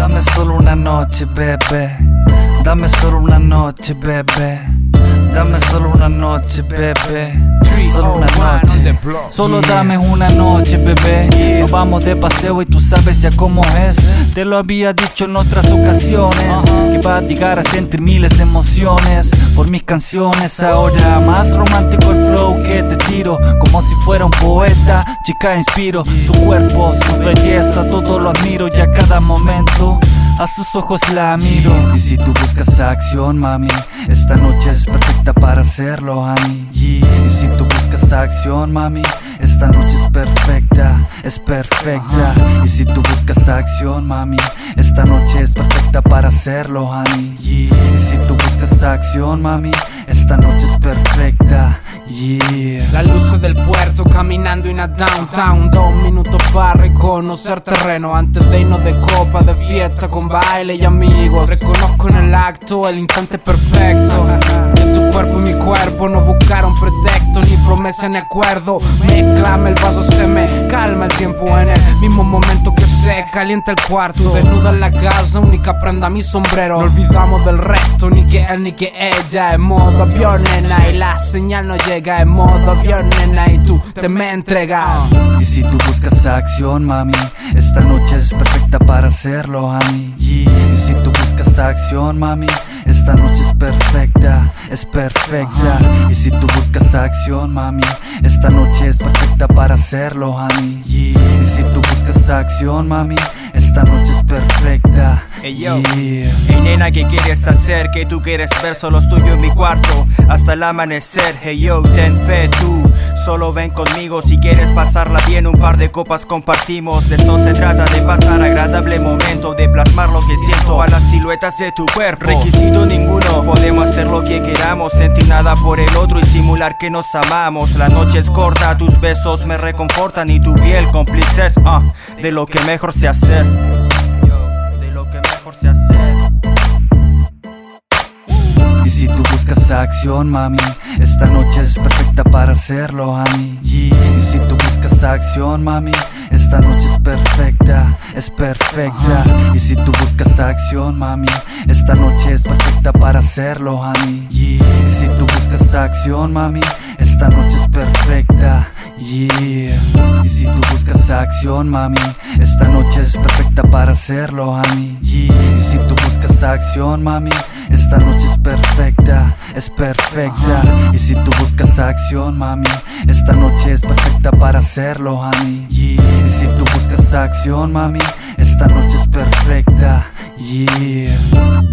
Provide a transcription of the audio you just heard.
Dame solo una noche, bebé. Dame solo una noche, bebé. Dame solo una noche, bebé. Solo una noche. Solo dame una noche, bebé. Nos vamos de paseo y tú sabes ya cómo es. Te lo había dicho en otras ocasiones. Que va a llegar a sentir miles de emociones por mis canciones. Ahora más romántico el flow que te tiro. Como si fuera un poeta, chica inspiro. Su cuerpo, su belleza, todo lo admiro y a cada momento. A sus ojos la miro Y si tú buscas acción, mami Esta noche es perfecta para hacerlo, honey Y si tú buscas acción, mami esta noche es perfecta, es perfecta. Y si tú buscas acción, mami, esta noche es perfecta para hacerlo, honey. Y si tú buscas acción, mami, esta noche es perfecta. Yeah. La luz del puerto caminando en a downtown. Dos minutos para reconocer terreno. Antes de irnos de copa, de fiesta con baile y amigos. Reconozco en el acto el instante perfecto. De tu cuerpo y mi cuerpo no buscaron pretexto Ni promesa ni acuerdo. Mezclame el vaso, se me calma el tiempo en el mismo momento que se calienta el cuarto Desnuda en la casa, única prenda mi sombrero No olvidamos del resto, ni que él ni que ella En modo avión, nena, y la señal no llega en modo avión, nena, y tú te me entregas. Y si tú buscas acción, mami, esta noche es perfecta para hacerlo, mami. Y si tú buscas acción, mami, esta noche es perfecta, es perfecta. Y si tú buscas acción, mami, esta noche es perfecta para hacerlo, honey. Y si tú acción, mami, esta noche es perfecta. Hey yo, hey nena, ¿qué quieres hacer? ¿Qué tú quieres ver? Solo es tuyo en mi cuarto hasta el amanecer. Hey yo, ten fe tú. Solo ven conmigo si quieres pasarla bien. Un par de copas compartimos. De esto se trata de pasar agradable momento. De plasmar lo que siento a las siluetas de tu cuerpo. Requisito ninguno, podemos hacer lo que queramos. Sentir nada por el otro y simular que nos amamos. La noche es corta, tus besos me reconfortan y tu piel cómplices ah, de lo que mejor se hacer. De lo que mejor hacer. Y si tú buscas acción, mami, esta noche es perfecta para hacerlo, honey. Y si tú buscas acción, mami, esta noche es perfecta, es perfecta. Y si tú buscas acción, mami, esta noche es perfecta para hacerlo, honey. Y si tú buscas acción, mami, esta noche es perfecta. Yeah. Buscas acción, mami, esta noche es perfecta para hacerlo, honey. Yeah. Y si tú buscas acción, mami, esta noche es perfecta, es perfecta. Y si tú buscas acción, mami, esta noche es perfecta para hacerlo, honey. Yeah. Y si tú buscas acción, mami, esta noche es perfecta. Yeah.